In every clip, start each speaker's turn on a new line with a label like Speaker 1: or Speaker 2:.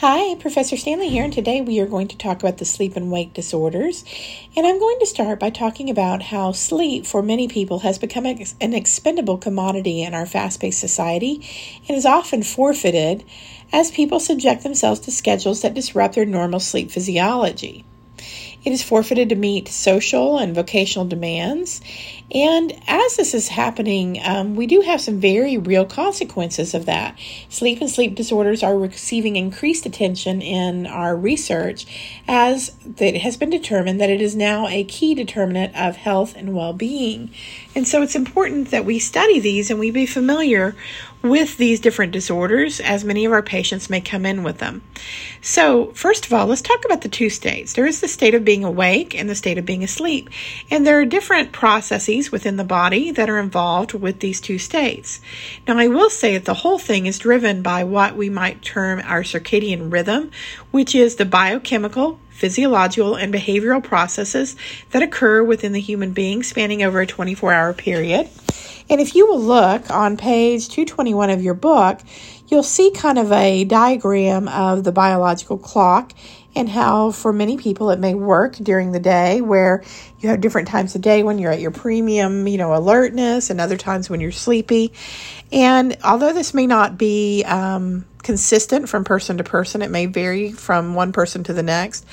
Speaker 1: Hi, Professor Stanley here, and today we are going to talk about the sleep and wake disorders. And I'm going to start by talking about how sleep for many people has become an expendable commodity in our fast paced society and is often forfeited as people subject themselves to schedules that disrupt their normal sleep physiology. It is forfeited to meet social and vocational demands. And as this is happening, um, we do have some very real consequences of that. Sleep and sleep disorders are receiving increased attention in our research as it has been determined that it is now a key determinant of health and well being. And so it's important that we study these and we be familiar with these different disorders, as many of our patients may come in with them. So, first of all, let's talk about the two states. There is the state of being awake and the state of being asleep. And there are different processes within the body that are involved with these two states. Now, I will say that the whole thing is driven by what we might term our circadian rhythm, which is the biochemical physiological, and behavioral processes that occur within the human being spanning over a 24 hour period. And if you will look on page 221 of your book, you'll see kind of a diagram of the biological clock and how for many people it may work during the day where you have different times of day when you're at your premium you know alertness and other times when you're sleepy. And although this may not be um, consistent from person to person it may vary from one person to the next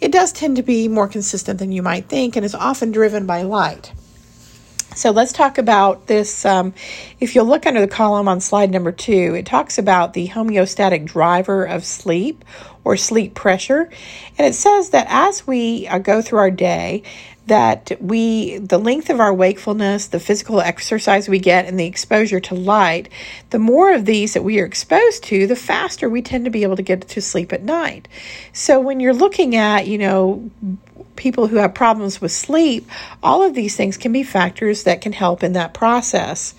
Speaker 1: it does tend to be more consistent than you might think and is often driven by light so let's talk about this. Um, if you'll look under the column on slide number two, it talks about the homeostatic driver of sleep or sleep pressure. And it says that as we uh, go through our day, that we the length of our wakefulness the physical exercise we get and the exposure to light the more of these that we are exposed to the faster we tend to be able to get to sleep at night so when you're looking at you know people who have problems with sleep, all of these things can be factors that can help in that process.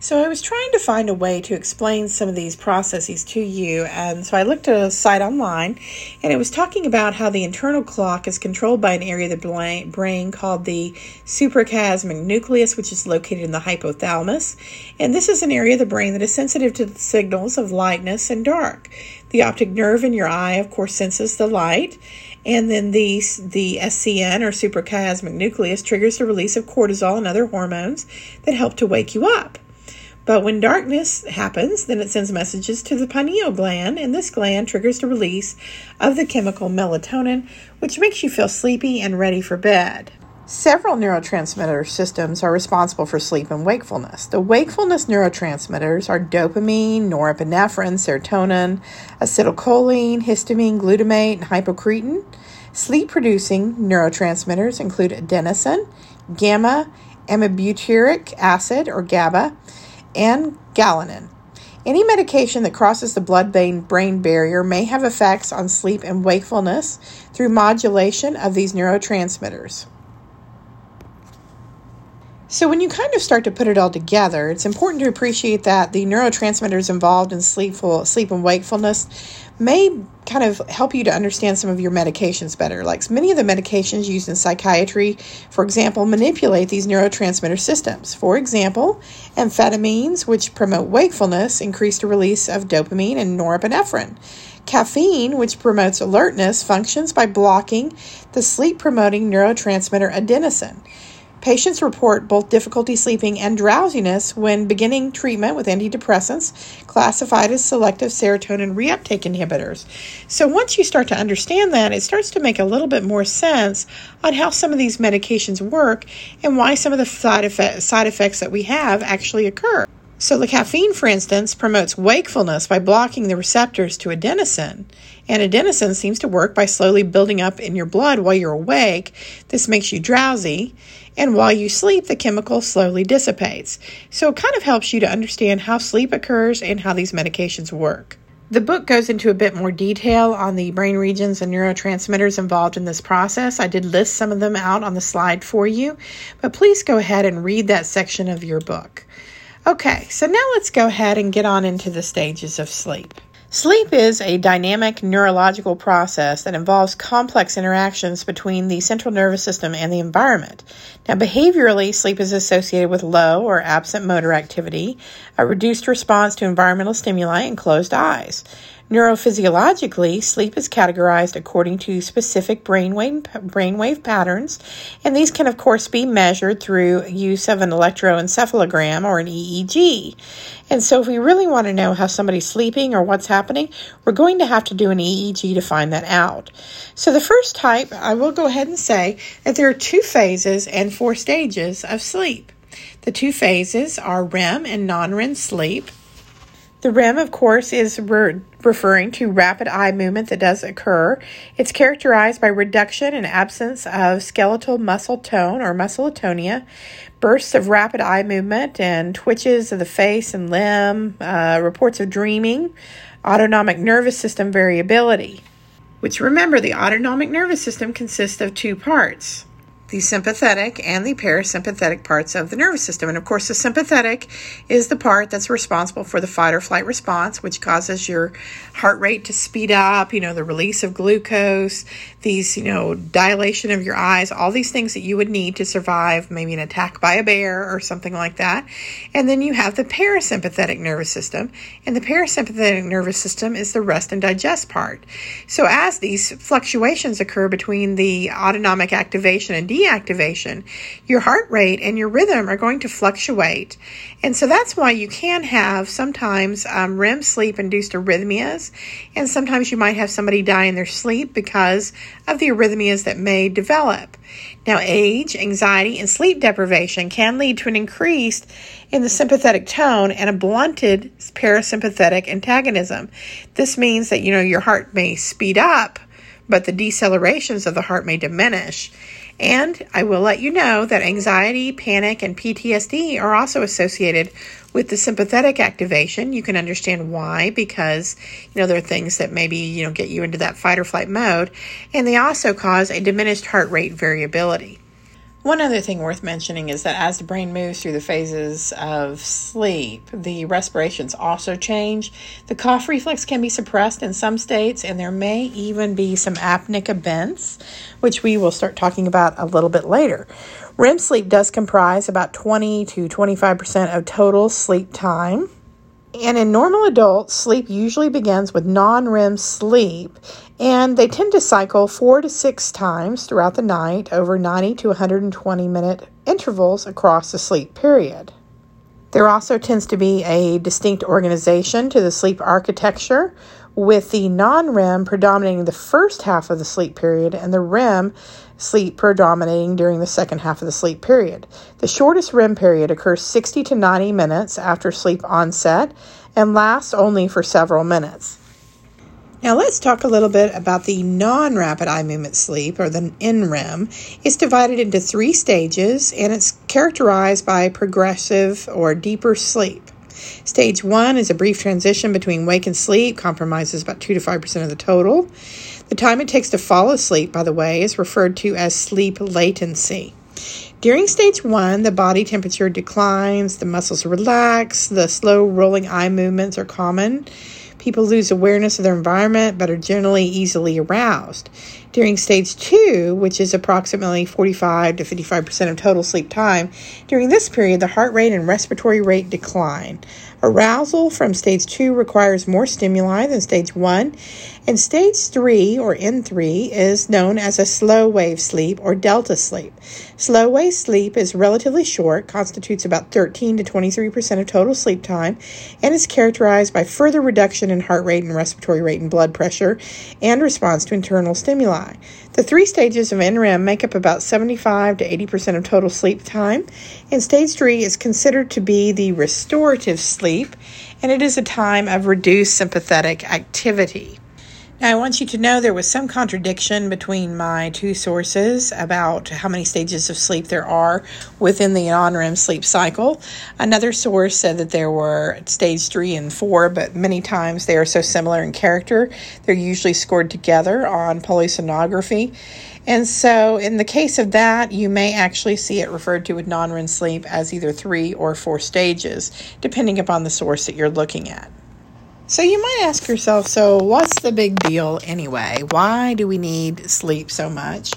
Speaker 1: So I was trying to find a way to explain some of these processes to you, and so I looked at a site online, and it was talking about how the internal clock is controlled by an area of the brain called the suprachiasmatic nucleus, which is located in the hypothalamus, and this is an area of the brain that is sensitive to the signals of lightness and dark. The optic nerve in your eye, of course, senses the light, and then the, the SCN or suprachiasmatic nucleus triggers the release of cortisol and other hormones that help to wake you up. But when darkness happens, then it sends messages to the pineal gland, and this gland triggers the release of the chemical melatonin, which makes you feel sleepy and ready for bed. Several neurotransmitter systems are responsible for sleep and wakefulness. The wakefulness neurotransmitters are dopamine, norepinephrine, serotonin, acetylcholine, histamine, glutamate, and hypocretin. Sleep producing neurotransmitters include adenosine, gamma aminobutyric acid or GABA, and galanin. Any medication that crosses the blood brain barrier may have effects on sleep and wakefulness through modulation of these neurotransmitters. So, when you kind of start to put it all together, it's important to appreciate that the neurotransmitters involved in sleepful, sleep and wakefulness may kind of help you to understand some of your medications better. Like many of the medications used in psychiatry, for example, manipulate these neurotransmitter systems. For example, amphetamines, which promote wakefulness, increase the release of dopamine and norepinephrine. Caffeine, which promotes alertness, functions by blocking the sleep promoting neurotransmitter adenosine. Patients report both difficulty sleeping and drowsiness when beginning treatment with antidepressants classified as selective serotonin reuptake inhibitors. So, once you start to understand that, it starts to make a little bit more sense on how some of these medications work and why some of the side, effect, side effects that we have actually occur. So, the caffeine, for instance, promotes wakefulness by blocking the receptors to adenosine. And adenosine seems to work by slowly building up in your blood while you're awake. This makes you drowsy. And while you sleep, the chemical slowly dissipates. So, it kind of helps you to understand how sleep occurs and how these medications work. The book goes into a bit more detail on the brain regions and neurotransmitters involved in this process. I did list some of them out on the slide for you, but please go ahead and read that section of your book. Okay, so now let's go ahead and get on into the stages of sleep. Sleep is a dynamic neurological process that involves complex interactions between the central nervous system and the environment. Now, behaviorally, sleep is associated with low or absent motor activity, a reduced response to environmental stimuli, and closed eyes. Neurophysiologically, sleep is categorized according to specific brainwave, brainwave patterns, and these can, of course, be measured through use of an electroencephalogram or an EEG. And so, if we really want to know how somebody's sleeping or what's happening, we're going to have to do an EEG to find that out. So, the first type, I will go ahead and say that there are two phases and four stages of sleep. The two phases are REM and non REM sleep. The REM, of course, is re- referring to rapid eye movement that does occur. It's characterized by reduction and absence of skeletal muscle tone or muscle atonia, bursts of rapid eye movement, and twitches of the face and limb, uh, reports of dreaming, autonomic nervous system variability. Which remember, the autonomic nervous system consists of two parts the sympathetic and the parasympathetic parts of the nervous system. And of course, the sympathetic is the part that's responsible for the fight or flight response, which causes your heart rate to speed up, you know, the release of glucose, these, you know, dilation of your eyes, all these things that you would need to survive maybe an attack by a bear or something like that. And then you have the parasympathetic nervous system, and the parasympathetic nervous system is the rest and digest part. So as these fluctuations occur between the autonomic activation and deactivation, your heart rate and your rhythm are going to fluctuate. And so that's why you can have sometimes um, REM sleep induced arrhythmias, and sometimes you might have somebody die in their sleep because of the arrhythmias that may develop. Now, age, anxiety, and sleep deprivation can lead to an increase in the sympathetic tone and a blunted parasympathetic antagonism. This means that, you know, your heart may speed up, but the decelerations of the heart may diminish. And I will let you know that anxiety, panic, and PTSD are also associated with the sympathetic activation. You can understand why because you know there are things that maybe you know get you into that fight or flight mode, and they also cause a diminished heart rate variability. One other thing worth mentioning is that as the brain moves through the phases of sleep, the respirations also change. The cough reflex can be suppressed in some states, and there may even be some apneic events, which we will start talking about a little bit later. REM sleep does comprise about 20 to 25% of total sleep time. And in normal adults, sleep usually begins with non REM sleep, and they tend to cycle four to six times throughout the night over 90 to 120 minute intervals across the sleep period. There also tends to be a distinct organization to the sleep architecture, with the non REM predominating the first half of the sleep period and the REM sleep predominating during the second half of the sleep period. The shortest REM period occurs 60 to 90 minutes after sleep onset and lasts only for several minutes. Now let's talk a little bit about the non-rapid eye movement sleep or the NREM. It's divided into three stages and it's characterized by progressive or deeper sleep. Stage one is a brief transition between wake and sleep, compromises about 2 to 5% of the total. The time it takes to fall asleep, by the way, is referred to as sleep latency. During stage one, the body temperature declines, the muscles relax, the slow rolling eye movements are common. People lose awareness of their environment but are generally easily aroused. During stage two, which is approximately 45 to 55% of total sleep time, during this period, the heart rate and respiratory rate decline. Arousal from stage two requires more stimuli than stage one, and stage three, or N3, is known as a slow wave sleep or delta sleep. Slow wave sleep is relatively short, constitutes about 13 to 23% of total sleep time, and is characterized by further reduction in heart rate and respiratory rate and blood pressure and response to internal stimuli. The three stages of NREM make up about 75 to 80% of total sleep time, and stage three is considered to be the restorative sleep, and it is a time of reduced sympathetic activity. Now, I want you to know there was some contradiction between my two sources about how many stages of sleep there are within the non REM sleep cycle. Another source said that there were stage three and four, but many times they are so similar in character, they're usually scored together on polysomnography. And so, in the case of that, you may actually see it referred to with non REM sleep as either three or four stages, depending upon the source that you're looking at. So you might ask yourself, so what's the big deal anyway? Why do we need sleep so much?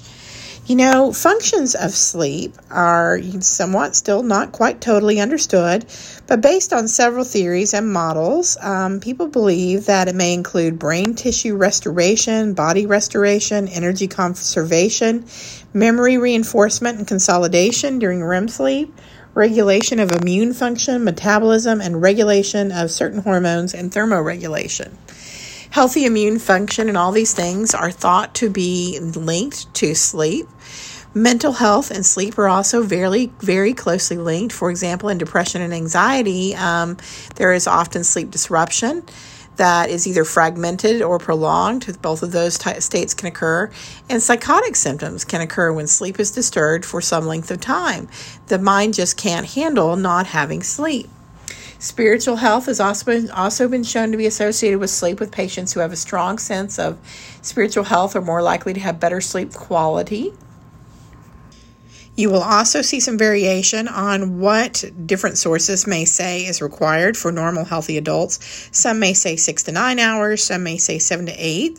Speaker 1: You know, functions of sleep are somewhat still not quite totally understood, but based on several theories and models, um, people believe that it may include brain tissue restoration, body restoration, energy conservation, memory reinforcement and consolidation during REM sleep, regulation of immune function, metabolism, and regulation of certain hormones and thermoregulation. Healthy immune function and all these things are thought to be linked to sleep. Mental health and sleep are also very, very closely linked. For example, in depression and anxiety, um, there is often sleep disruption that is either fragmented or prolonged. Both of those t- states can occur. And psychotic symptoms can occur when sleep is disturbed for some length of time. The mind just can't handle not having sleep. Spiritual health has also been, also been shown to be associated with sleep with patients who have a strong sense of spiritual health are more likely to have better sleep quality. You will also see some variation on what different sources may say is required for normal healthy adults. Some may say six to nine hours, some may say seven to eight.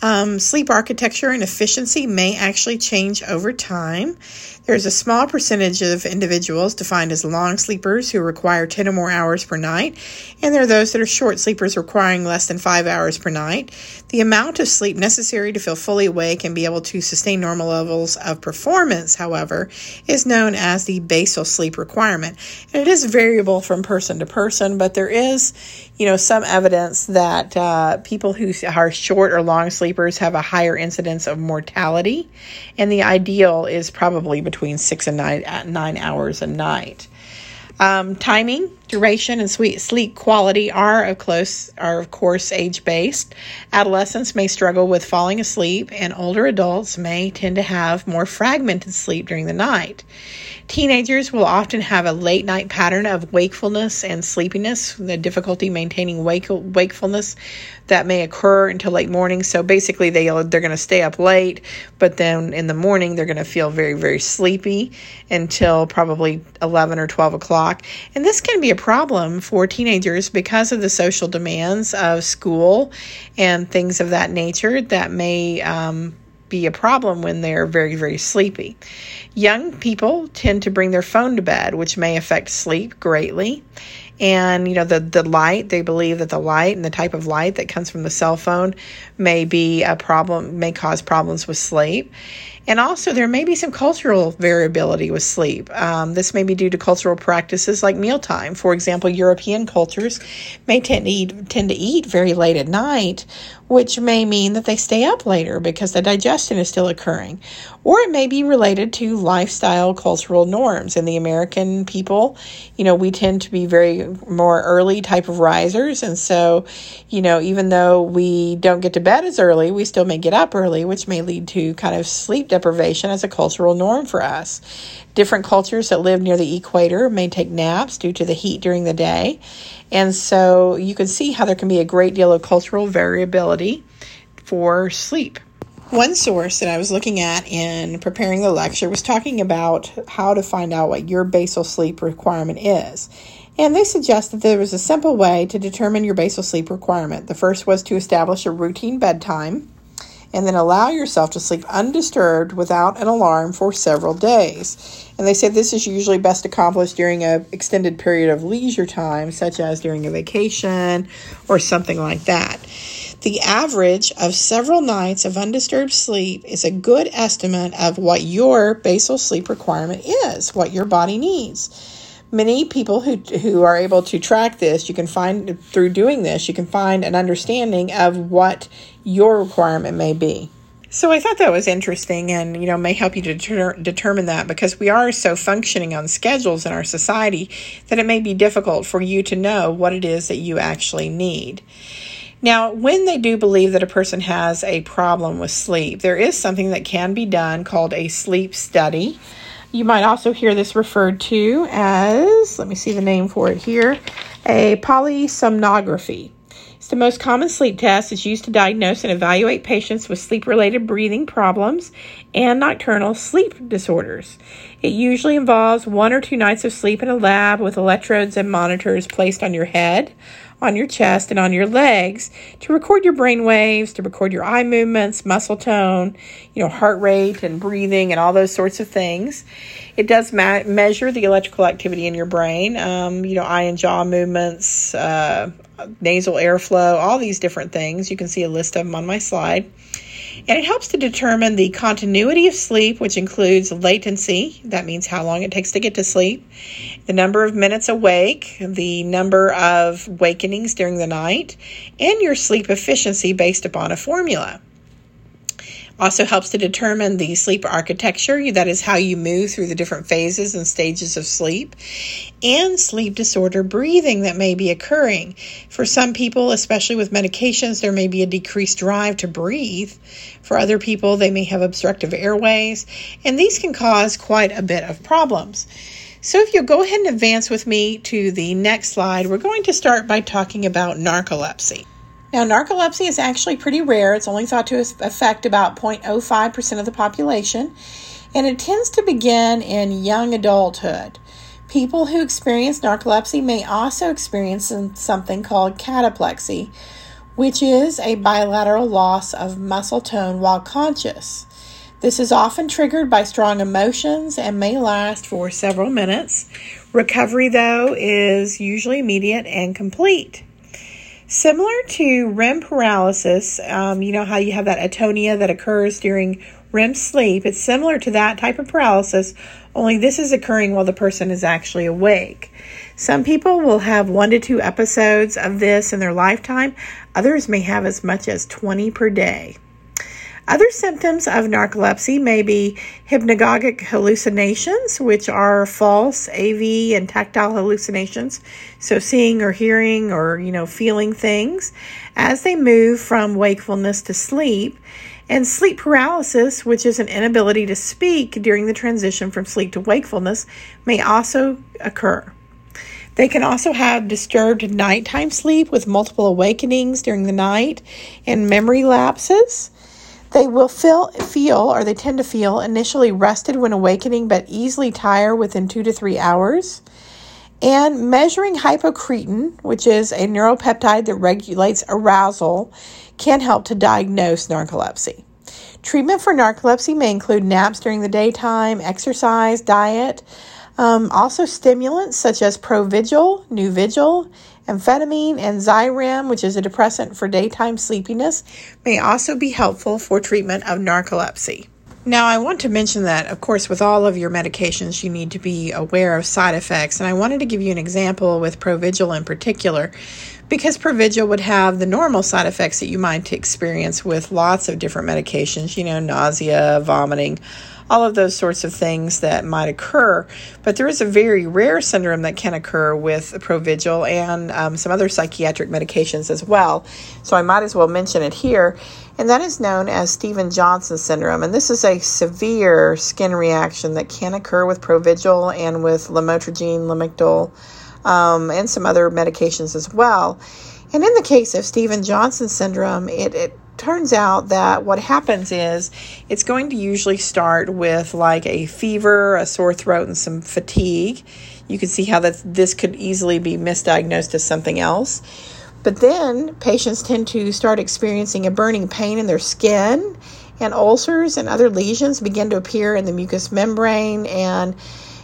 Speaker 1: Um, sleep architecture and efficiency may actually change over time. There's a small percentage of individuals defined as long sleepers who require 10 or more hours per night, and there are those that are short sleepers requiring less than 5 hours per night. The amount of sleep necessary to feel fully awake and be able to sustain normal levels of performance, however, is known as the basal sleep requirement. And it is variable from person to person, but there is, you know, some evidence that uh, people who are short or long sleepers have a higher incidence of mortality, and the ideal is probably between six and nine, nine hours a night. Um, timing, duration, and sleep quality are of close are of course age based. Adolescents may struggle with falling asleep, and older adults may tend to have more fragmented sleep during the night. Teenagers will often have a late night pattern of wakefulness and sleepiness, the difficulty maintaining wake, wakefulness that may occur until late morning. So basically, they they're going to stay up late, but then in the morning they're going to feel very very sleepy until probably 11 or 12 o'clock. And this can be a problem for teenagers because of the social demands of school and things of that nature that may um, be a problem when they're very, very sleepy. Young people tend to bring their phone to bed, which may affect sleep greatly. And, you know, the, the light, they believe that the light and the type of light that comes from the cell phone may be a problem, may cause problems with sleep. And also, there may be some cultural variability with sleep. Um, this may be due to cultural practices like mealtime. For example, European cultures may tend to eat, tend to eat very late at night, which may mean that they stay up later because the digestion is still occurring. Or it may be related to lifestyle cultural norms. In the American people, you know, we tend to be very more early type of risers. And so, you know, even though we don't get to bed as early, we still may get up early, which may lead to kind of sleep deprivation as a cultural norm for us. Different cultures that live near the equator may take naps due to the heat during the day. And so you can see how there can be a great deal of cultural variability for sleep. One source that I was looking at in preparing the lecture was talking about how to find out what your basal sleep requirement is. And they suggested there was a simple way to determine your basal sleep requirement. The first was to establish a routine bedtime and then allow yourself to sleep undisturbed without an alarm for several days. And they said this is usually best accomplished during an extended period of leisure time, such as during a vacation or something like that. The average of several nights of undisturbed sleep is a good estimate of what your basal sleep requirement is, what your body needs many people who who are able to track this you can find through doing this you can find an understanding of what your requirement may be so i thought that was interesting and you know may help you to deter- determine that because we are so functioning on schedules in our society that it may be difficult for you to know what it is that you actually need now, when they do believe that a person has a problem with sleep, there is something that can be done called a sleep study. You might also hear this referred to as, let me see the name for it here, a polysomnography. It's the most common sleep test. It's used to diagnose and evaluate patients with sleep related breathing problems and nocturnal sleep disorders. It usually involves one or two nights of sleep in a lab with electrodes and monitors placed on your head, on your chest and on your legs to record your brain waves, to record your eye movements, muscle tone, you know, heart rate and breathing and all those sorts of things. It does ma- measure the electrical activity in your brain, um, you know, eye and jaw movements, uh, nasal airflow, all these different things. You can see a list of them on my slide. And it helps to determine the continuity of sleep, which includes latency, that means how long it takes to get to sleep, the number of minutes awake, the number of wakenings during the night, and your sleep efficiency based upon a formula. Also helps to determine the sleep architecture, that is how you move through the different phases and stages of sleep, and sleep disorder breathing that may be occurring. For some people, especially with medications, there may be a decreased drive to breathe. For other people, they may have obstructive airways, and these can cause quite a bit of problems. So, if you'll go ahead and advance with me to the next slide, we're going to start by talking about narcolepsy. Now, narcolepsy is actually pretty rare. It's only thought to affect about 0.05% of the population, and it tends to begin in young adulthood. People who experience narcolepsy may also experience something called cataplexy, which is a bilateral loss of muscle tone while conscious. This is often triggered by strong emotions and may last for several minutes. Recovery, though, is usually immediate and complete. Similar to REM paralysis, um, you know how you have that atonia that occurs during REM sleep. It's similar to that type of paralysis, only this is occurring while the person is actually awake. Some people will have one to two episodes of this in their lifetime, others may have as much as 20 per day. Other symptoms of narcolepsy may be hypnagogic hallucinations, which are false AV and tactile hallucinations, so seeing or hearing or you know feeling things as they move from wakefulness to sleep, and sleep paralysis, which is an inability to speak during the transition from sleep to wakefulness, may also occur. They can also have disturbed nighttime sleep with multiple awakenings during the night and memory lapses. They will feel, feel, or they tend to feel, initially rested when awakening, but easily tire within two to three hours. And measuring hypocretin, which is a neuropeptide that regulates arousal, can help to diagnose narcolepsy. Treatment for narcolepsy may include naps during the daytime, exercise, diet, um, also stimulants such as Provigil, Nuvigil, Amphetamine and Xyrem, which is a depressant for daytime sleepiness, may also be helpful for treatment of narcolepsy. Now, I want to mention that, of course, with all of your medications, you need to be aware of side effects. And I wanted to give you an example with Provigil in particular, because Provigil would have the normal side effects that you might experience with lots of different medications, you know, nausea, vomiting, all of those sorts of things that might occur. But there is a very rare syndrome that can occur with Provigil and um, some other psychiatric medications as well. So I might as well mention it here. And that is known as Steven Johnson syndrome. And this is a severe skin reaction that can occur with Provigil and with lamotrigine, Lamictal, um, and some other medications as well. And in the case of Steven Johnson syndrome, it, it turns out that what happens is it's going to usually start with like a fever, a sore throat, and some fatigue. You can see how that this could easily be misdiagnosed as something else. But then patients tend to start experiencing a burning pain in their skin, and ulcers and other lesions begin to appear in the mucous membrane and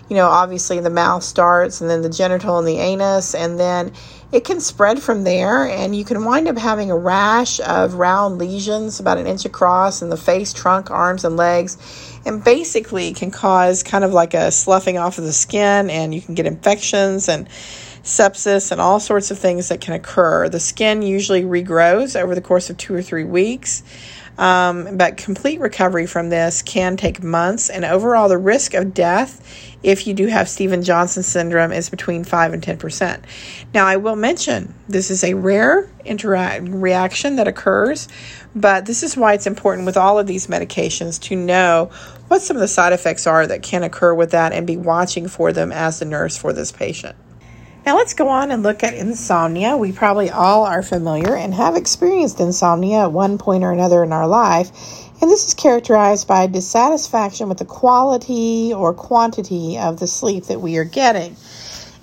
Speaker 1: you know, obviously the mouth starts and then the genital and the anus, and then it can spread from there. And you can wind up having a rash of round lesions about an inch across in the face, trunk, arms, and legs. And basically, can cause kind of like a sloughing off of the skin, and you can get infections and sepsis and all sorts of things that can occur. The skin usually regrows over the course of two or three weeks. Um, but complete recovery from this can take months, and overall, the risk of death if you do have Steven Johnson syndrome is between 5 and 10%. Now, I will mention this is a rare interact reaction that occurs, but this is why it's important with all of these medications to know what some of the side effects are that can occur with that and be watching for them as the nurse for this patient. Now, let's go on and look at insomnia. We probably all are familiar and have experienced insomnia at one point or another in our life. And this is characterized by dissatisfaction with the quality or quantity of the sleep that we are getting.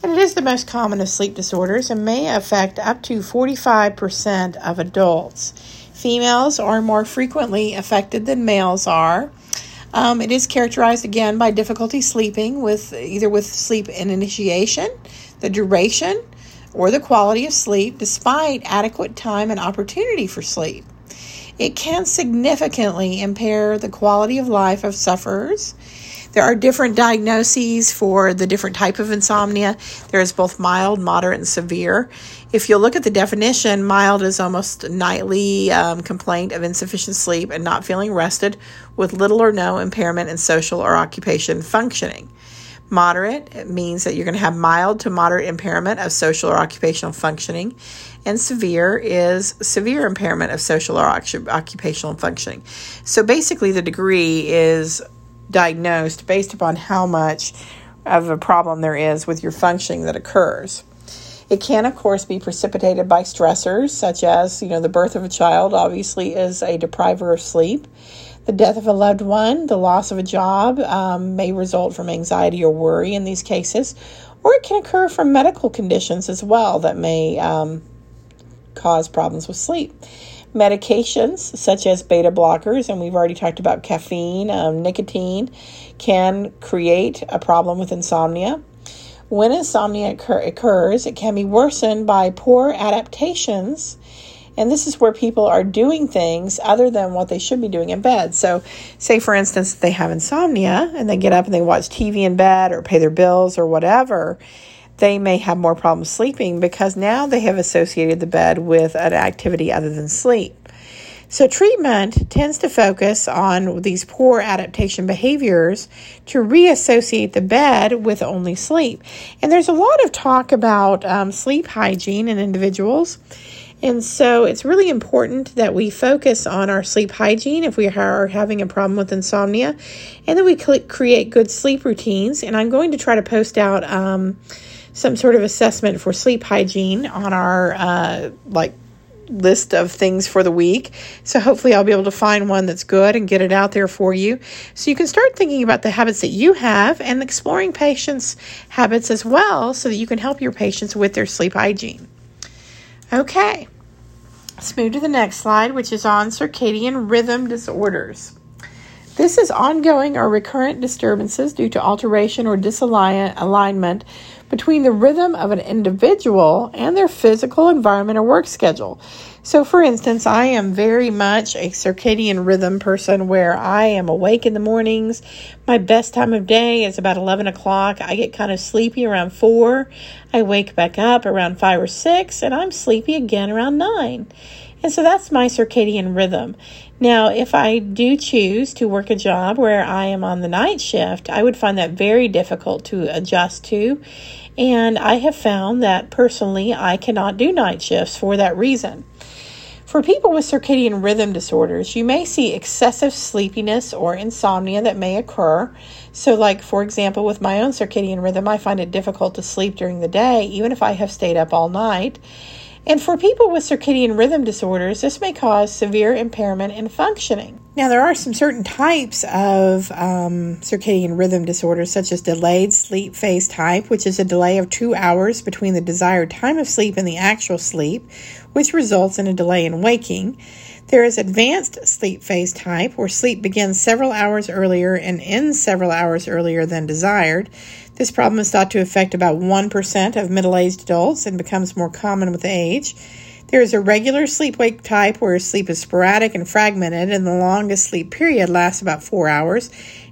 Speaker 1: And it is the most common of sleep disorders and may affect up to 45% of adults. Females are more frequently affected than males are. Um, it is characterized again by difficulty sleeping with either with sleep initiation, the duration, or the quality of sleep despite adequate time and opportunity for sleep. It can significantly impair the quality of life of sufferers. There are different diagnoses for the different type of insomnia. There is both mild, moderate, and severe. If you look at the definition, mild is almost nightly um, complaint of insufficient sleep and not feeling rested, with little or no impairment in social or occupation functioning. Moderate means that you're going to have mild to moderate impairment of social or occupational functioning, and severe is severe impairment of social or occupational functioning. So basically, the degree is diagnosed based upon how much of a problem there is with your functioning that occurs. It can, of course, be precipitated by stressors such as, you know, the birth of a child obviously is a depriver of sleep. The death of a loved one, the loss of a job um, may result from anxiety or worry in these cases, or it can occur from medical conditions as well that may um, cause problems with sleep. Medications such as beta blockers, and we've already talked about caffeine, um, nicotine, can create a problem with insomnia. When insomnia occur- occurs, it can be worsened by poor adaptations and this is where people are doing things other than what they should be doing in bed. So, say for instance, they have insomnia and they get up and they watch TV in bed or pay their bills or whatever, they may have more problems sleeping because now they have associated the bed with an activity other than sleep. So, treatment tends to focus on these poor adaptation behaviors to reassociate the bed with only sleep. And there's a lot of talk about um, sleep hygiene in individuals. And so it's really important that we focus on our sleep hygiene if we are having a problem with insomnia, and that we create good sleep routines. And I'm going to try to post out um, some sort of assessment for sleep hygiene on our uh, like list of things for the week. So hopefully I'll be able to find one that's good and get it out there for you. So you can start thinking about the habits that you have and exploring patients' habits as well so that you can help your patients with their sleep hygiene. Okay. Let's move to the next slide, which is on circadian rhythm disorders. This is ongoing or recurrent disturbances due to alteration or disalignment between the rhythm of an individual and their physical environment or work schedule. So, for instance, I am very much a circadian rhythm person where I am awake in the mornings. My best time of day is about 11 o'clock. I get kind of sleepy around 4. I wake back up around 5 or 6, and I'm sleepy again around 9. And so that's my circadian rhythm. Now, if I do choose to work a job where I am on the night shift, I would find that very difficult to adjust to. And I have found that personally, I cannot do night shifts for that reason. For people with circadian rhythm disorders, you may see excessive sleepiness or insomnia that may occur. So, like for example, with my own circadian rhythm, I find it difficult to sleep during the day, even if I have stayed up all night. And for people with circadian rhythm disorders, this may cause severe impairment in functioning. Now, there are some certain types of um, circadian rhythm disorders, such as delayed sleep phase type, which is a delay of two hours between the desired time of sleep and the actual sleep, which results in a delay in waking. There is advanced sleep phase type, where sleep begins several hours earlier and ends several hours earlier than desired. This problem is thought to affect about 1% of middle aged adults and becomes more common with age. There is a regular sleep wake type where sleep is sporadic and fragmented, and the longest sleep period lasts about four hours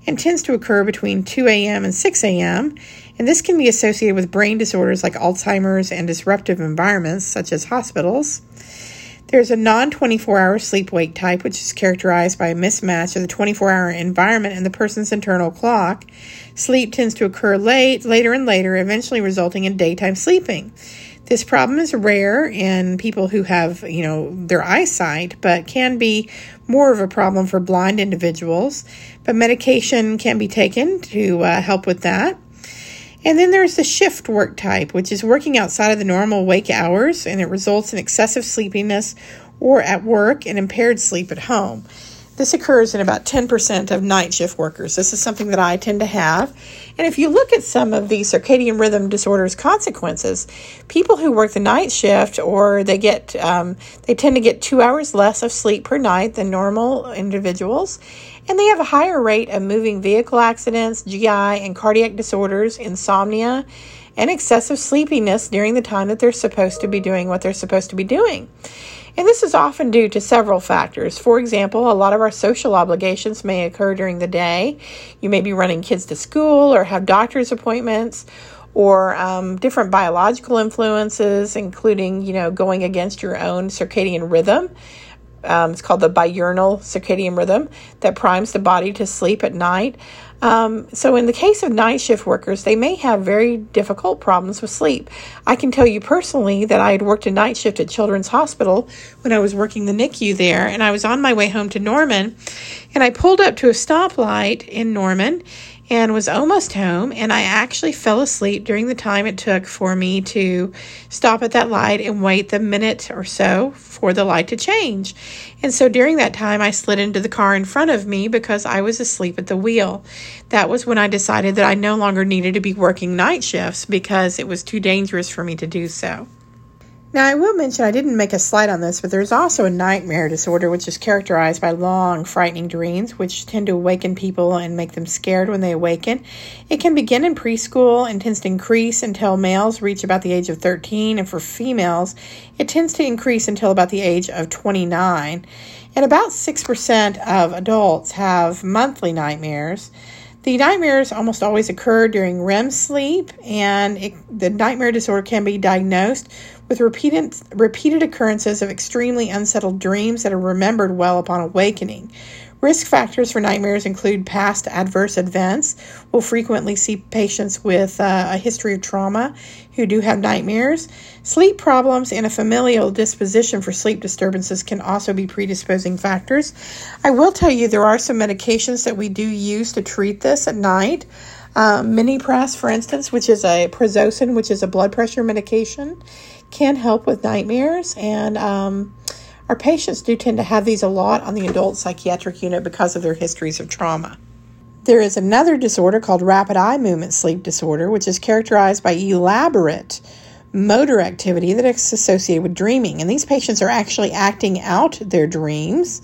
Speaker 1: and tends to occur between 2 a.m. and 6 a.m. And this can be associated with brain disorders like Alzheimer's and disruptive environments such as hospitals. There's a non 24 hour sleep wake type, which is characterized by a mismatch of the 24 hour environment and the person's internal clock. Sleep tends to occur late, later and later, eventually resulting in daytime sleeping. This problem is rare in people who have, you know, their eyesight, but can be more of a problem for blind individuals. But medication can be taken to uh, help with that. And then there's the shift work type, which is working outside of the normal wake hours, and it results in excessive sleepiness or at work and impaired sleep at home. This occurs in about 10% of night shift workers. This is something that I tend to have. And if you look at some of the circadian rhythm disorders consequences, people who work the night shift or they get um, they tend to get two hours less of sleep per night than normal individuals, and they have a higher rate of moving vehicle accidents, GI and cardiac disorders, insomnia, and excessive sleepiness during the time that they're supposed to be doing what they're supposed to be doing. And this is often due to several factors. For example, a lot of our social obligations may occur during the day. You may be running kids to school or have doctor's appointments or um, different biological influences, including, you know, going against your own circadian rhythm. Um, it's called the diurnal circadian rhythm that primes the body to sleep at night. Um, so, in the case of night shift workers, they may have very difficult problems with sleep. I can tell you personally that I had worked a night shift at Children's Hospital when I was working the NICU there, and I was on my way home to Norman, and I pulled up to a stoplight in Norman and was almost home. And I actually fell asleep during the time it took for me to stop at that light and wait the minute or so for the light to change. And so during that time, I slid into the car in front of me because I was asleep at the wheel. That was when I decided that I no longer needed to be working night shifts because it was too dangerous for me to do so. Now, I will mention I didn't make a slide on this, but there's also a nightmare disorder, which is characterized by long, frightening dreams, which tend to awaken people and make them scared when they awaken. It can begin in preschool and tends to increase until males reach about the age of 13, and for females, it tends to increase until about the age of 29. And about 6% of adults have monthly nightmares. The nightmares almost always occur during REM sleep, and it, the nightmare disorder can be diagnosed with repeated, repeated occurrences of extremely unsettled dreams that are remembered well upon awakening. Risk factors for nightmares include past adverse events. We'll frequently see patients with uh, a history of trauma who do have nightmares. Sleep problems and a familial disposition for sleep disturbances can also be predisposing factors. I will tell you there are some medications that we do use to treat this at night. Um, Minipress, for instance, which is a prazosin, which is a blood pressure medication, can help with nightmares and um, our patients do tend to have these a lot on the adult psychiatric unit because of their histories of trauma. There is another disorder called rapid eye movement sleep disorder, which is characterized by elaborate motor activity that is associated with dreaming. And these patients are actually acting out their dreams.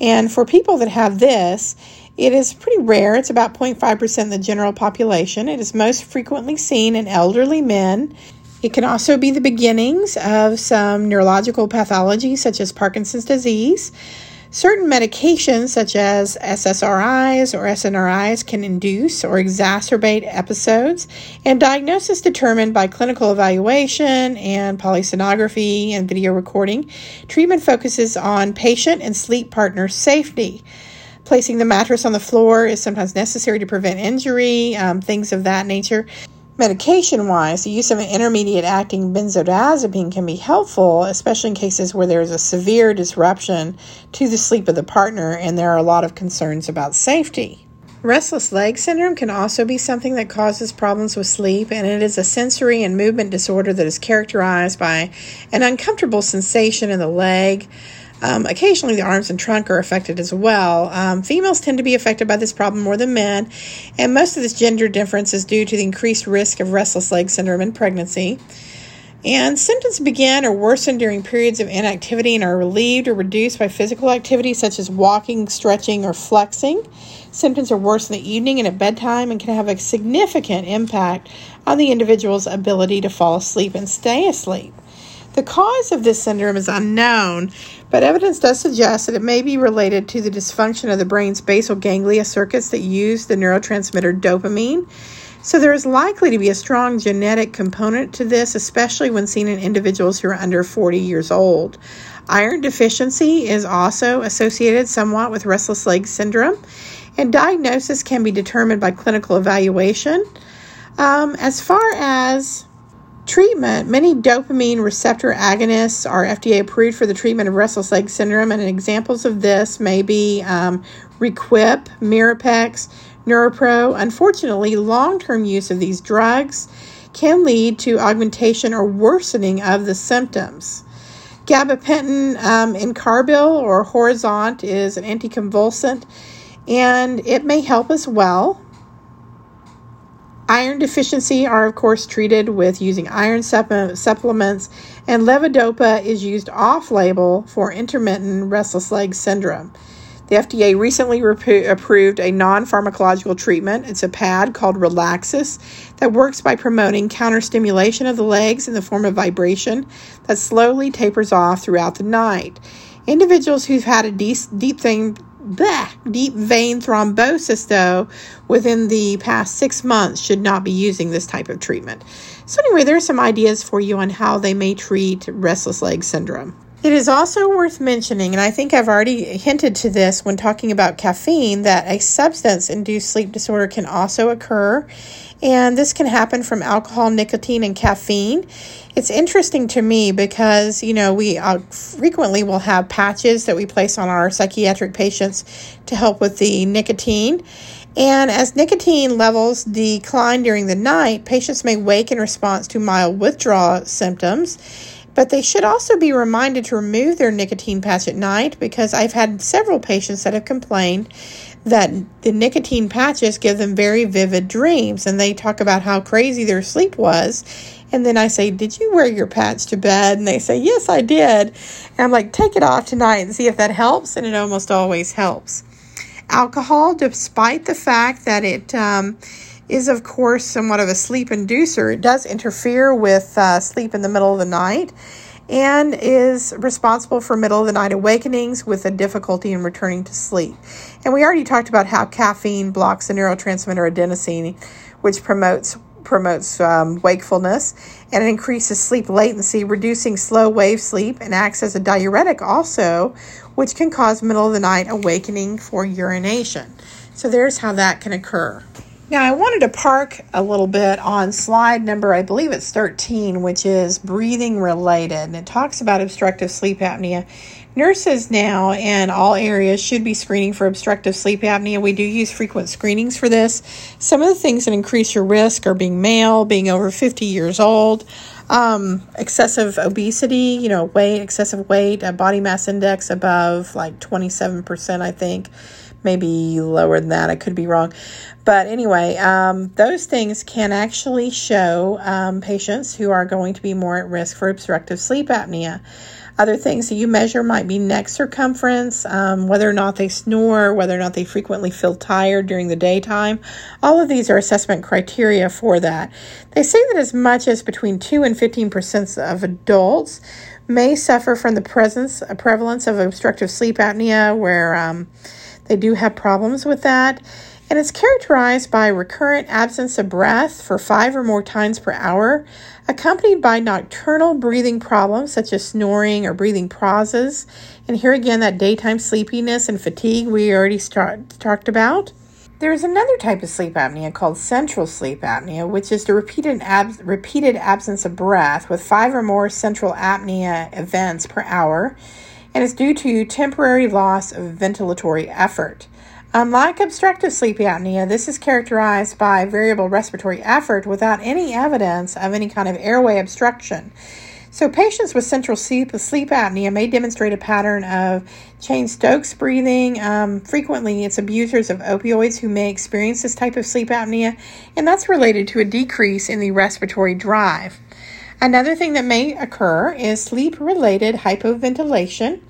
Speaker 1: And for people that have this, it is pretty rare. It's about 0.5% of the general population. It is most frequently seen in elderly men it can also be the beginnings of some neurological pathology, such as Parkinson's disease. Certain medications, such as SSRIs or SNRIs, can induce or exacerbate episodes, and diagnosis determined by clinical evaluation and polysomnography and video recording. Treatment focuses on patient and sleep partner safety. Placing the mattress on the floor is sometimes necessary to prevent injury, um, things of that nature. Medication wise, the use of an intermediate acting benzodiazepine can be helpful, especially in cases where there is a severe disruption to the sleep of the partner and there are a lot of concerns about safety. Restless leg syndrome can also be something that causes problems with sleep, and it is a sensory and movement disorder that is characterized by an uncomfortable sensation in the leg, um, occasionally, the arms and trunk are affected as well. Um, females tend to be affected by this problem more than men, and most of this gender difference is due to the increased risk of restless leg syndrome in pregnancy. And symptoms begin or worsen during periods of inactivity and are relieved or reduced by physical activity such as walking, stretching, or flexing. Symptoms are worse in the evening and at bedtime and can have a significant impact on the individual's ability to fall asleep and stay asleep. The cause of this syndrome is unknown, but evidence does suggest that it may be related to the dysfunction of the brain's basal ganglia circuits that use the neurotransmitter dopamine. So, there is likely to be a strong genetic component to this, especially when seen in individuals who are under 40 years old. Iron deficiency is also associated somewhat with restless leg syndrome, and diagnosis can be determined by clinical evaluation. Um, as far as treatment, many dopamine receptor agonists are FDA approved for the treatment of restless leg syndrome, and examples of this may be um, Requip, Mirapex, Neuropro. Unfortunately, long term use of these drugs can lead to augmentation or worsening of the symptoms. Gabapentin um, Carbil or Horizant is an anticonvulsant and it may help as well. Iron deficiency are, of course, treated with using iron supplements, and levodopa is used off label for intermittent restless leg syndrome. The FDA recently approved a non pharmacological treatment. It's a pad called Relaxis that works by promoting counterstimulation of the legs in the form of vibration that slowly tapers off throughout the night. Individuals who've had a deep, deep thing bleh, deep vein thrombosis, though, within the past six months should not be using this type of treatment. So, anyway, there are some ideas for you on how they may treat restless leg syndrome. It is also worth mentioning, and I think I've already hinted to this when talking about caffeine, that a substance induced sleep disorder can also occur. And this can happen from alcohol, nicotine, and caffeine. It's interesting to me because, you know, we uh, frequently will have patches that we place on our psychiatric patients to help with the nicotine. And as nicotine levels decline during the night, patients may wake in response to mild withdrawal symptoms. But they should also be reminded to remove their nicotine patch at night because I've had several patients that have complained that the nicotine patches give them very vivid dreams and they talk about how crazy their sleep was and then I say, Did you wear your patch to bed? And they say, Yes, I did. And I'm like, Take it off tonight and see if that helps. And it almost always helps. Alcohol, despite the fact that it um, is, of course, somewhat of a sleep inducer, it does interfere with uh, sleep in the middle of the night and is responsible for middle of the night awakenings with a difficulty in returning to sleep. And we already talked about how caffeine blocks the neurotransmitter adenosine, which promotes promotes um, wakefulness and it increases sleep latency, reducing slow wave sleep, and acts as a diuretic also, which can cause middle of the night awakening for urination. So there's how that can occur. Now, I wanted to park a little bit on slide number, I believe it's 13, which is breathing related. And it talks about obstructive sleep apnea. Nurses now in all areas should be screening for obstructive sleep apnea. We do use frequent screenings for this. Some of the things that increase your risk are being male, being over 50 years old, um, excessive obesity, you know, weight, excessive weight, a body mass index above like 27%, I think maybe lower than that. I could be wrong. But anyway, um, those things can actually show um, patients who are going to be more at risk for obstructive sleep apnea. Other things that you measure might be neck circumference, um, whether or not they snore, whether or not they frequently feel tired during the daytime. All of these are assessment criteria for that. They say that as much as between 2 and 15% of adults may suffer from the presence, prevalence of obstructive sleep apnea, where um, they do have problems with that and it's characterized by recurrent absence of breath for five or more times per hour, accompanied by nocturnal breathing problems such as snoring or breathing pauses. And here again, that daytime sleepiness and fatigue we already start, talked about. There is another type of sleep apnea called central sleep apnea, which is the repeated, ab- repeated absence of breath with five or more central apnea events per hour, and is due to temporary loss of ventilatory effort. Unlike obstructive sleep apnea, this is characterized by variable respiratory effort without any evidence of any kind of airway obstruction. So, patients with central sleep, sleep apnea may demonstrate a pattern of Cheyne-Stokes breathing. Um, frequently, it's abusers of opioids who may experience this type of sleep apnea, and that's related to a decrease in the respiratory drive. Another thing that may occur is sleep related hypoventilation.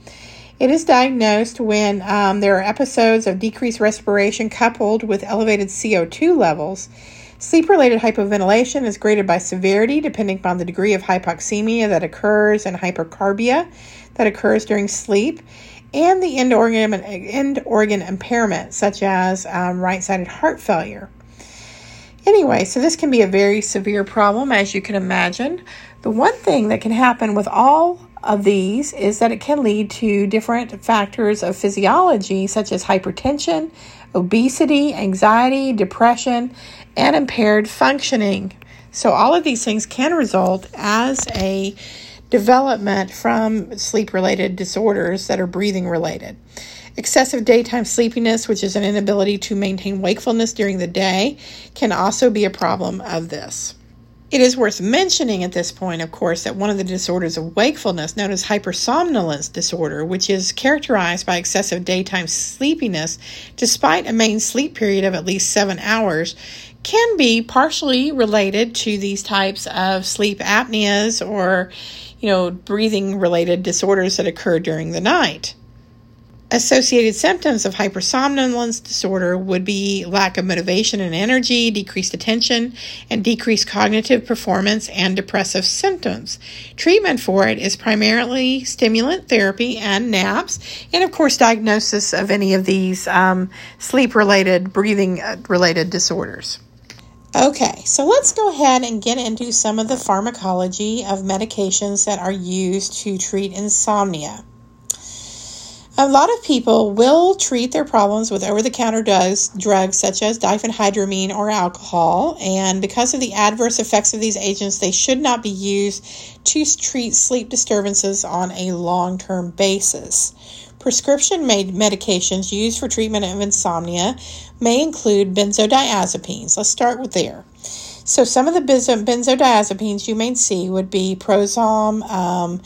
Speaker 1: It is diagnosed when um, there are episodes of decreased respiration coupled with elevated CO2 levels. Sleep related hypoventilation is graded by severity depending upon the degree of hypoxemia that occurs and hypercarbia that occurs during sleep and the end organ, end organ impairment, such as um, right sided heart failure. Anyway, so this can be a very severe problem, as you can imagine. The one thing that can happen with all of these is that it can lead to different factors of physiology, such as hypertension, obesity, anxiety, depression, and impaired functioning. So, all of these things can result as a development from sleep related disorders that are breathing related. Excessive daytime sleepiness, which is an inability to maintain wakefulness during the day, can also be a problem of this. It is worth mentioning at this point, of course, that one of the disorders of wakefulness, known as hypersomnolence disorder, which is characterized by excessive daytime sleepiness despite a main sleep period of at least seven hours, can be partially related to these types of sleep apneas or, you know, breathing related disorders that occur during the night. Associated symptoms of hypersomnolence disorder would be lack of motivation and energy, decreased attention, and decreased cognitive performance and depressive symptoms. Treatment for it is primarily stimulant therapy and naps, and of course, diagnosis of any of these um, sleep related, breathing related disorders. Okay, so let's go ahead and get into some of the pharmacology of medications that are used to treat insomnia. A lot of people will treat their problems with over the counter drugs, drugs such as diphenhydramine or alcohol, and because of the adverse effects of these agents, they should not be used to treat sleep disturbances on a long term basis. Prescription made medications used for treatment of insomnia may include benzodiazepines. Let's start with there. So, some of the benzodiazepines you may see would be Prosom. Um,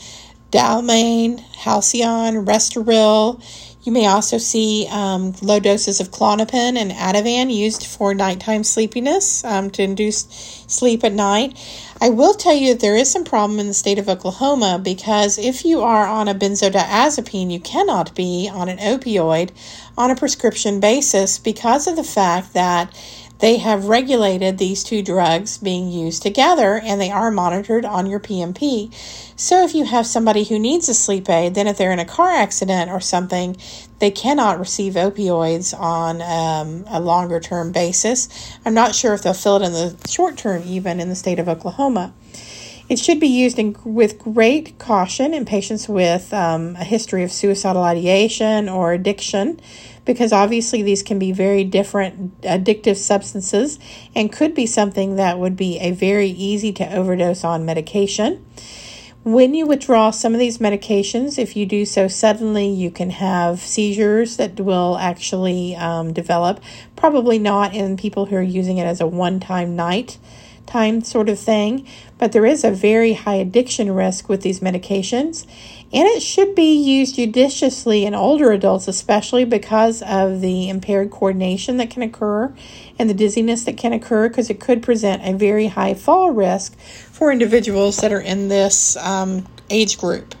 Speaker 1: Dalmane, Halcion, Restoril. You may also see um, low doses of Klonopin and Ativan used for nighttime sleepiness um, to induce sleep at night. I will tell you that there is some problem in the state of Oklahoma because if you are on a benzodiazepine, you cannot be on an opioid on a prescription basis because of the fact that they have regulated these two drugs being used together and they are monitored on your PMP. So if you have somebody who needs a sleep aid, then if they're in a car accident or something, they cannot receive opioids on um, a longer term basis. I'm not sure if they'll fill it in the short term, even in the state of Oklahoma. It should be used in, with great caution in patients with um, a history of suicidal ideation or addiction because obviously these can be very different addictive substances and could be something that would be a very easy to overdose on medication. When you withdraw some of these medications, if you do so suddenly, you can have seizures that will actually um, develop. Probably not in people who are using it as a one time night time sort of thing, but there is a very high addiction risk with these medications. And it should be used judiciously in older adults, especially because of the impaired coordination that can occur and the dizziness that can occur, because it could present a very high fall risk for individuals that are in this um, age group.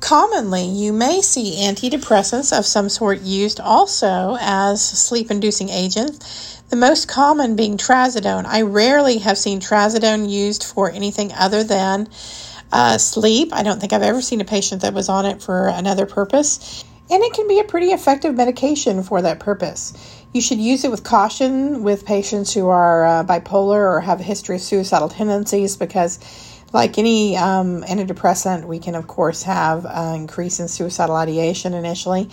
Speaker 1: Commonly, you may see antidepressants of some sort used also as sleep inducing agents the most common being trazodone. I rarely have seen trazodone used for anything other than uh, sleep. I don't think I've ever seen a patient that was on it for another purpose. And it can be a pretty effective medication for that purpose. You should use it with caution with patients who are uh, bipolar or have a history of suicidal tendencies because, like any um, antidepressant, we can, of course, have an increase in suicidal ideation initially.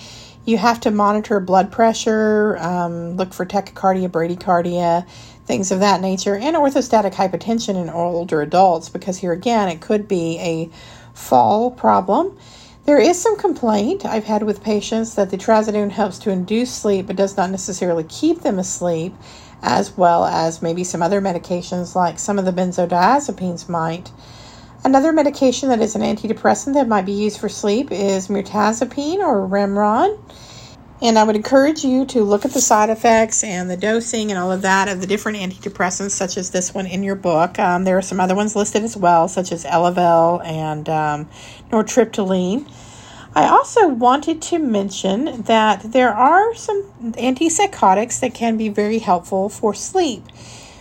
Speaker 1: You have to monitor blood pressure, um, look for tachycardia, bradycardia, things of that nature, and orthostatic hypotension in older adults because here again it could be a fall problem. There is some complaint I've had with patients that the trazodone helps to induce sleep but does not necessarily keep them asleep, as well as maybe some other medications like some of the benzodiazepines might. Another medication that is an antidepressant that might be used for sleep is mirtazapine or Remeron. And I would encourage you to look at the side effects and the dosing and all of that of the different antidepressants, such as this one in your book. Um, there are some other ones listed as well, such as Elavil and um, nortriptyline. I also wanted to mention that there are some antipsychotics that can be very helpful for sleep.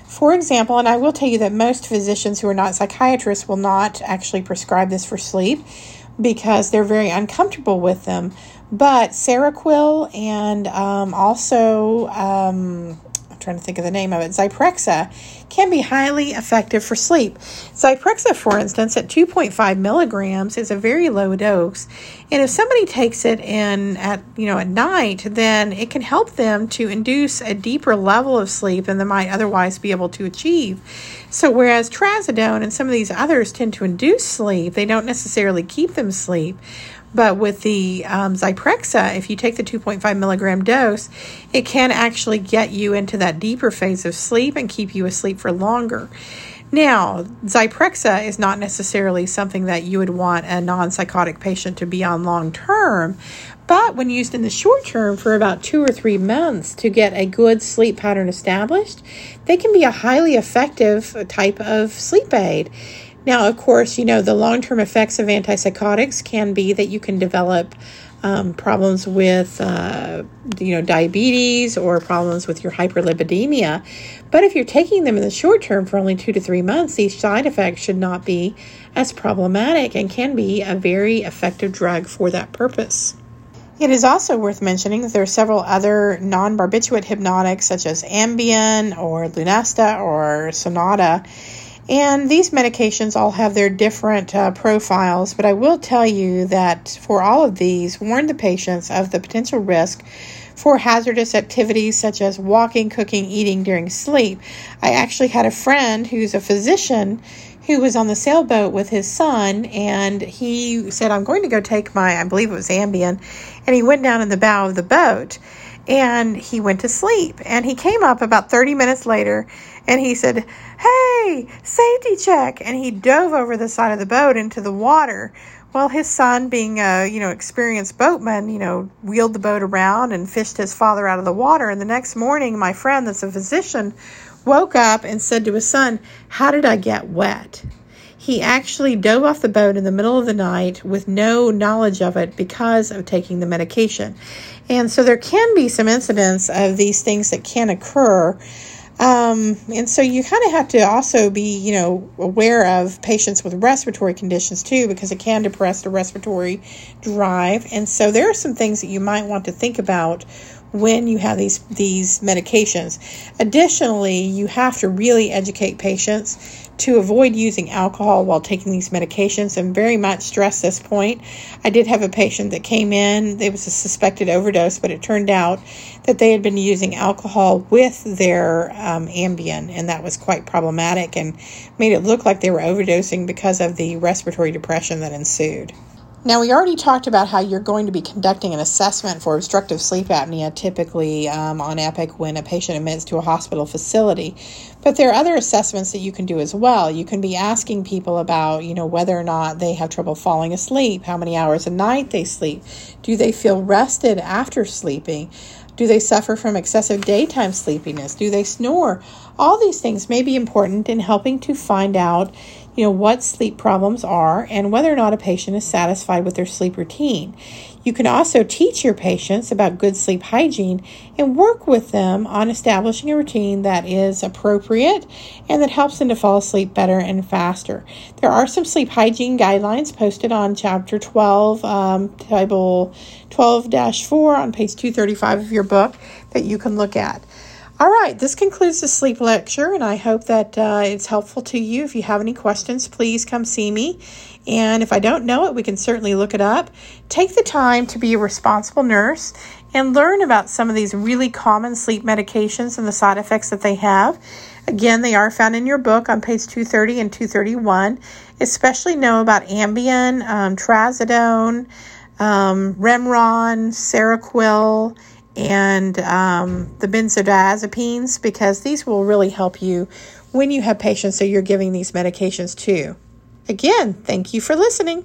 Speaker 1: For example, and I will tell you that most physicians who are not psychiatrists will not actually prescribe this for sleep because they're very uncomfortable with them. But Seroquel and um, also um, trying to think of the name of it, Zyprexa, can be highly effective for sleep. Zyprexa, for instance, at 2.5 milligrams is a very low dose. And if somebody takes it in at, you know, at night, then it can help them to induce a deeper level of sleep than they might otherwise be able to achieve. So whereas trazodone and some of these others tend to induce sleep, they don't necessarily keep them asleep. But with the um, Zyprexa, if you take the 2.5 milligram dose, it can actually get you into that deeper phase of sleep and keep you asleep for longer. Now, Zyprexa is not necessarily something that you would want a non psychotic patient to be on long term, but when used in the short term for about two or three months to get a good sleep pattern established, they can be a highly effective type of sleep aid. Now, of course, you know, the long term effects of antipsychotics can be that you can develop um, problems with, uh, you know, diabetes or problems with your hyperlipidemia. But if you're taking them in the short term for only two to three months, these side effects should not be as problematic and can be a very effective drug for that purpose. It is also worth mentioning that there are several other non barbiturate hypnotics, such as Ambien or Lunesta or Sonata and these medications all have their different uh, profiles, but I will tell you that for all of these, warn the patients of the potential risk for hazardous activities such as walking, cooking, eating during sleep. I actually had a friend who's a physician who was on the sailboat with his son, and he said, I'm going to go take my, I believe it was Ambien, and he went down in the bow of the boat and he went to sleep. And he came up about 30 minutes later and he said, Hey, safety check. And he dove over the side of the boat into the water. Well, his son, being a you know experienced boatman, you know wheeled the boat around and fished his father out of the water. And the next morning, my friend, that's a physician, woke up and said to his son, "How did I get wet?" He actually dove off the boat in the middle of the night with no knowledge of it because of taking the medication. And so there can be some incidents of these things that can occur. Um, and so you kind of have to also be, you know, aware of patients with respiratory conditions too, because it can depress the respiratory drive. And so there are some things that you might want to think about when you have these these medications. Additionally, you have to really educate patients to avoid using alcohol while taking these medications and very much stress this point. I did have a patient that came in, it was a suspected overdose, but it turned out that they had been using alcohol with their um, Ambien, and that was quite problematic and made it look like they were overdosing because of the respiratory depression that ensued. Now, we already talked about how you're going to be conducting an assessment for obstructive sleep apnea, typically um, on EPIC when a patient admits to a hospital facility. But there are other assessments that you can do as well. You can be asking people about, you know, whether or not they have trouble falling asleep, how many hours a night they sleep, do they feel rested after sleeping, do they suffer from excessive daytime sleepiness, do they snore? All these things may be important in helping to find out you know, what sleep problems are and whether or not a patient is satisfied with their sleep routine. You can also teach your patients about good sleep hygiene and work with them on establishing a routine that is appropriate and that helps them to fall asleep better and faster. There are some sleep hygiene guidelines posted on chapter 12, um, table 12 4 on page 235 of your book that you can look at. All right, this concludes the sleep lecture, and I hope that uh, it's helpful to you. If you have any questions, please come see me. And if I don't know it, we can certainly look it up. Take the time to be a responsible nurse and learn about some of these really common sleep medications and the side effects that they have. Again, they are found in your book on page 230 and 231. Especially know about Ambien, um, Trazodone, um, Remeron, Seroquel and um, the benzodiazepines because these will really help you when you have patients that you're giving these medications to. Again, thank you for listening.